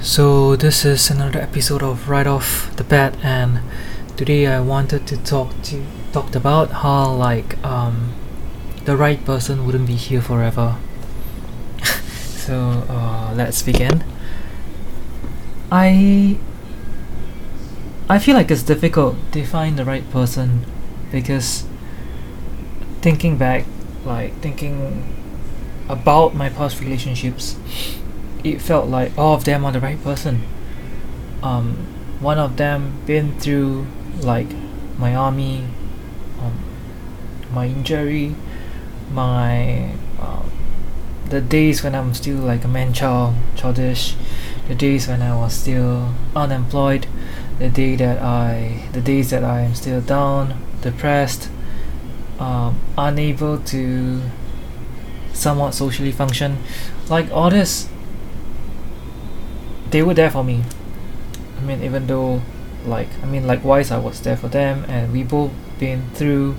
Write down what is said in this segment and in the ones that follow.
So this is another episode of Right Off the Bat, and today I wanted to talk to talked about how like um, the right person wouldn't be here forever. so uh, let's begin. I I feel like it's difficult to find the right person because thinking back, like thinking about my past relationships it felt like all of them are the right person. Um, one of them been through like my army, um, my injury, my uh, the days when I'm still like a man child, childish, the days when I was still unemployed, the day that I, the days that I am still down, depressed, um, unable to somewhat socially function, like all this they were there for me. I mean, even though, like, I mean, likewise, I was there for them, and we both been through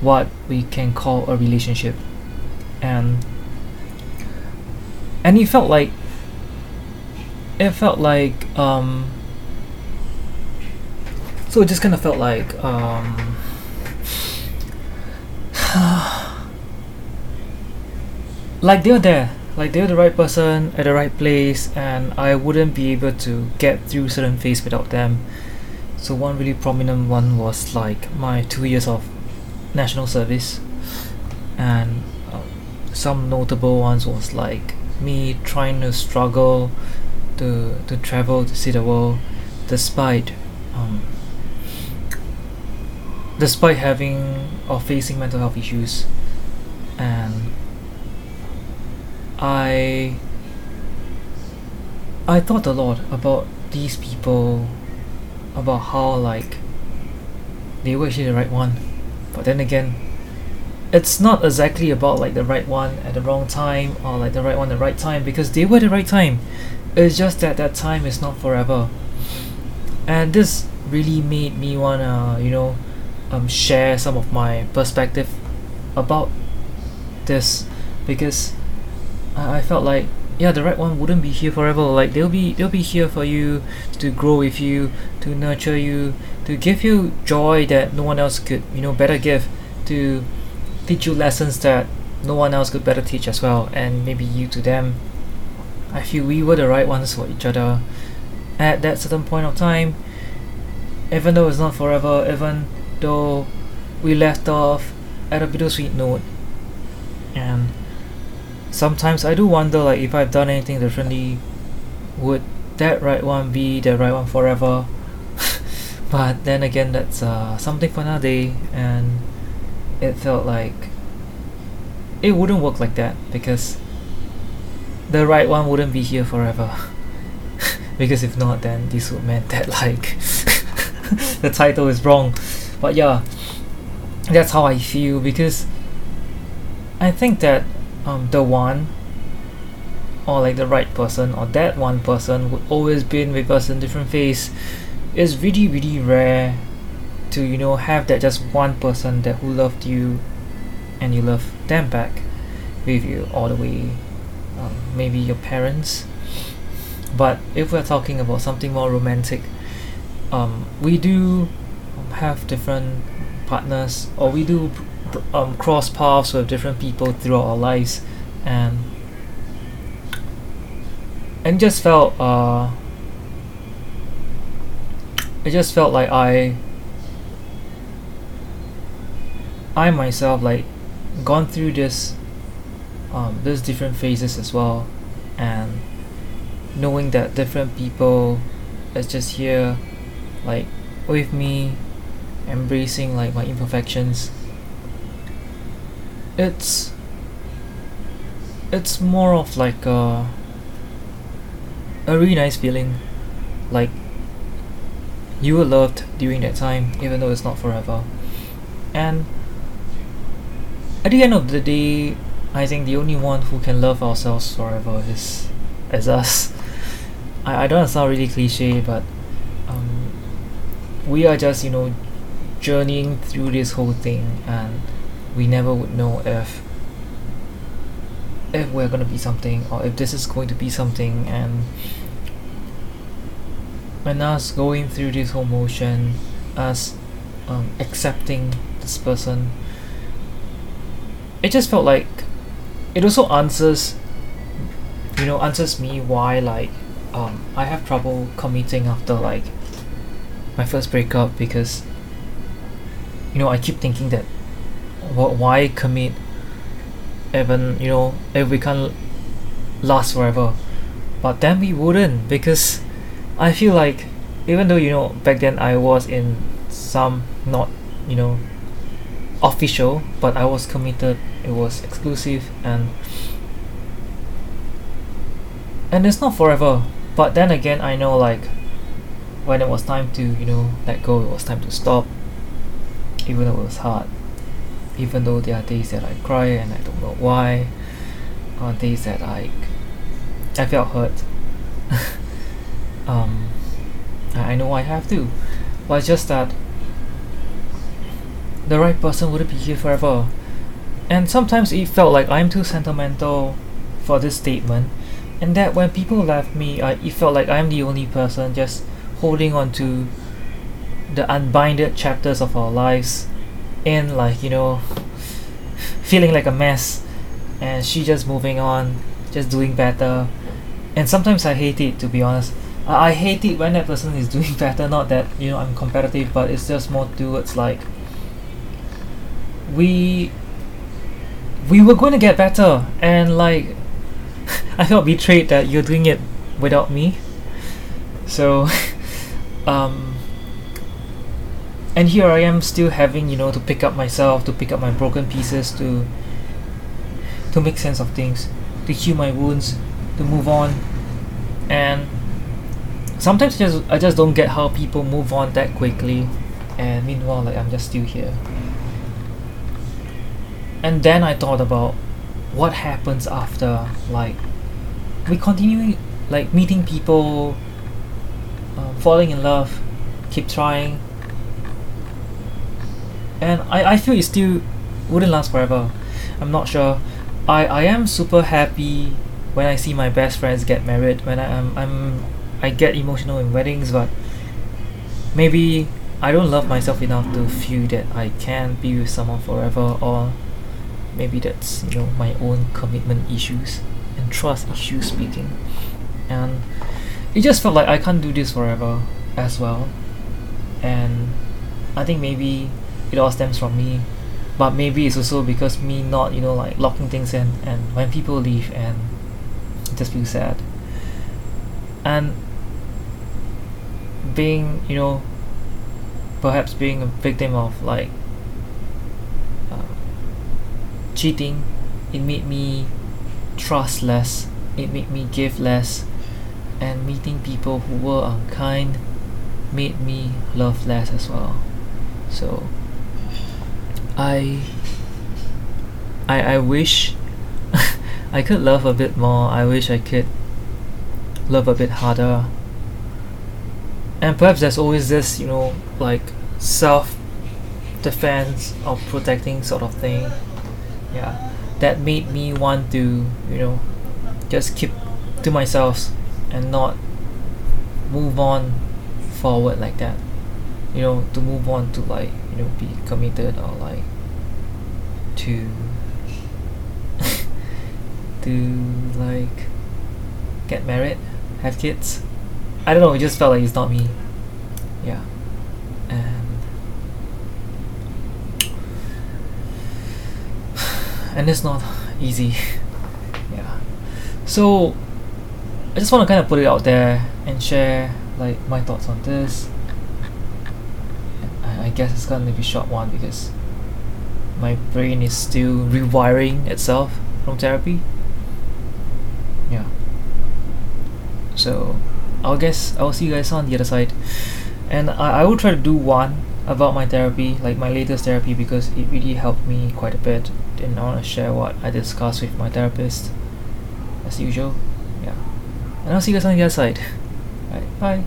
what we can call a relationship, and and it felt like it felt like um. So it just kind of felt like um. like they were there like they're the right person at the right place and I wouldn't be able to get through certain phase without them. So one really prominent one was like my two years of national service. And uh, some notable ones was like me trying to struggle to to travel to see the world despite um, despite having or facing mental health issues. And I I thought a lot about these people about how like they were actually the right one. But then again it's not exactly about like the right one at the wrong time or like the right one at the right time because they were the right time. It's just that that time is not forever. And this really made me wanna you know um, share some of my perspective about this because I, felt like yeah the right one wouldn't be here forever. Like they'll be they'll be here for you to grow with you to nurture you to give you joy that no one else could you know better give to teach you lessons that no one else could better teach as well and maybe you to them. I feel we were the right ones for each other. At that certain point of time even though it's not forever even though we left off at a bittersweet note and sometimes I do wonder like if I've done anything differently would that right one be the right one forever? But then again that's uh, something for another day and it felt like it wouldn't work like that because the right one wouldn't be here forever. Because if not then this would mean that like the title is wrong. But yeah that's how I feel because I think that um, the one or like the right person or that one person would always been with us in different phase. It's really really rare to you know have that just one person that who loved you and you love them back with you all the way um, maybe your parents. But if we're talking about something more romantic um, we do have different partners or we do um, cross paths with different people throughout our lives. And and just felt uh it just felt like I I myself like gone through this um these different phases as well. And knowing that different people is just here like with me embracing like my imperfections it's it's more of like a a really nice feeling. Like you were loved during that time even though it's not forever. And at the end of the day I think the only one who can love ourselves forever is is us. I, I don't sound really cliche but um, we are just you know journeying through this whole thing and we never would know if if we're gonna be something or if this is going to be something. And when us going through this whole motion us um, accepting this person it just felt like it also answers you know answers me why like um, I have trouble committing after like my first breakup because you know I keep thinking that wh- why commit even you know if we can't last forever? But then we wouldn't because I feel like even though you know back then I was in some not you know official but I was committed it was exclusive and and it's not forever. But then again I know like when it was time to you know let go it was time to stop even though it was hard even though there are days that I cry and I don't know why or days that I I felt hurt. Um I, know I have to. But it's just that the right person wouldn't be here forever. And sometimes it felt like I'm too sentimental for this statement. And that when people left me I, it felt like I'm the only person just holding on to the unbinded chapters of our lives in like you know feeling like a mess. And she just moving on just doing better. And sometimes I hate it to be honest. I, I hate it when that person is doing better. Not that you know I'm competitive but it's just more towards like we we were going to get better. And like I felt betrayed that you're doing it without me. So um and here I am still having you know to pick up myself to pick up my broken pieces to to make sense of things to heal my wounds to move on. And sometimes just I just don't get how people move on that quickly. And meanwhile like I'm just still here. And then I thought about what happens after like we continue like meeting people uh, falling in love keep trying and I, I feel it still wouldn't last forever. I'm not sure. I, I am super happy when I see my best friends get married when I am I'm I get emotional in weddings but maybe I don't love myself enough to feel that I can be with someone forever or maybe that's you know my own commitment issues and trust issues speaking. And it just felt like I can't do this forever as well. And I think maybe it all stems from me. But maybe it's also because me not you know like locking things in and when people leave and just feel sad. And being you know perhaps being a victim of like uh, cheating it made me trust less it made me give less. And meeting people who were unkind made me love less as well. So I I I wish I could love a bit more. I wish I could love a bit harder. And perhaps there's always this, you know, like self defense or protecting sort of thing. Yeah. That made me want to, you know, just keep to myself and not move on forward like that. You know, to move on to like you know be committed or like to to like get married have kids. I don't know it just felt like it's not me. Yeah. And and it's not easy. Yeah. So I just want to kind of put it out there and share like my thoughts on this I, guess it's gonna be a short one because my brain is still rewiring itself from therapy. Yeah. So I'll guess I'll see you guys on the other side. And I, I will try to do one about my therapy, like my latest therapy because it really helped me quite a bit. And I wanna share what I discussed with my therapist as usual. Yeah. And I'll see you guys on the other side. Alright, bye.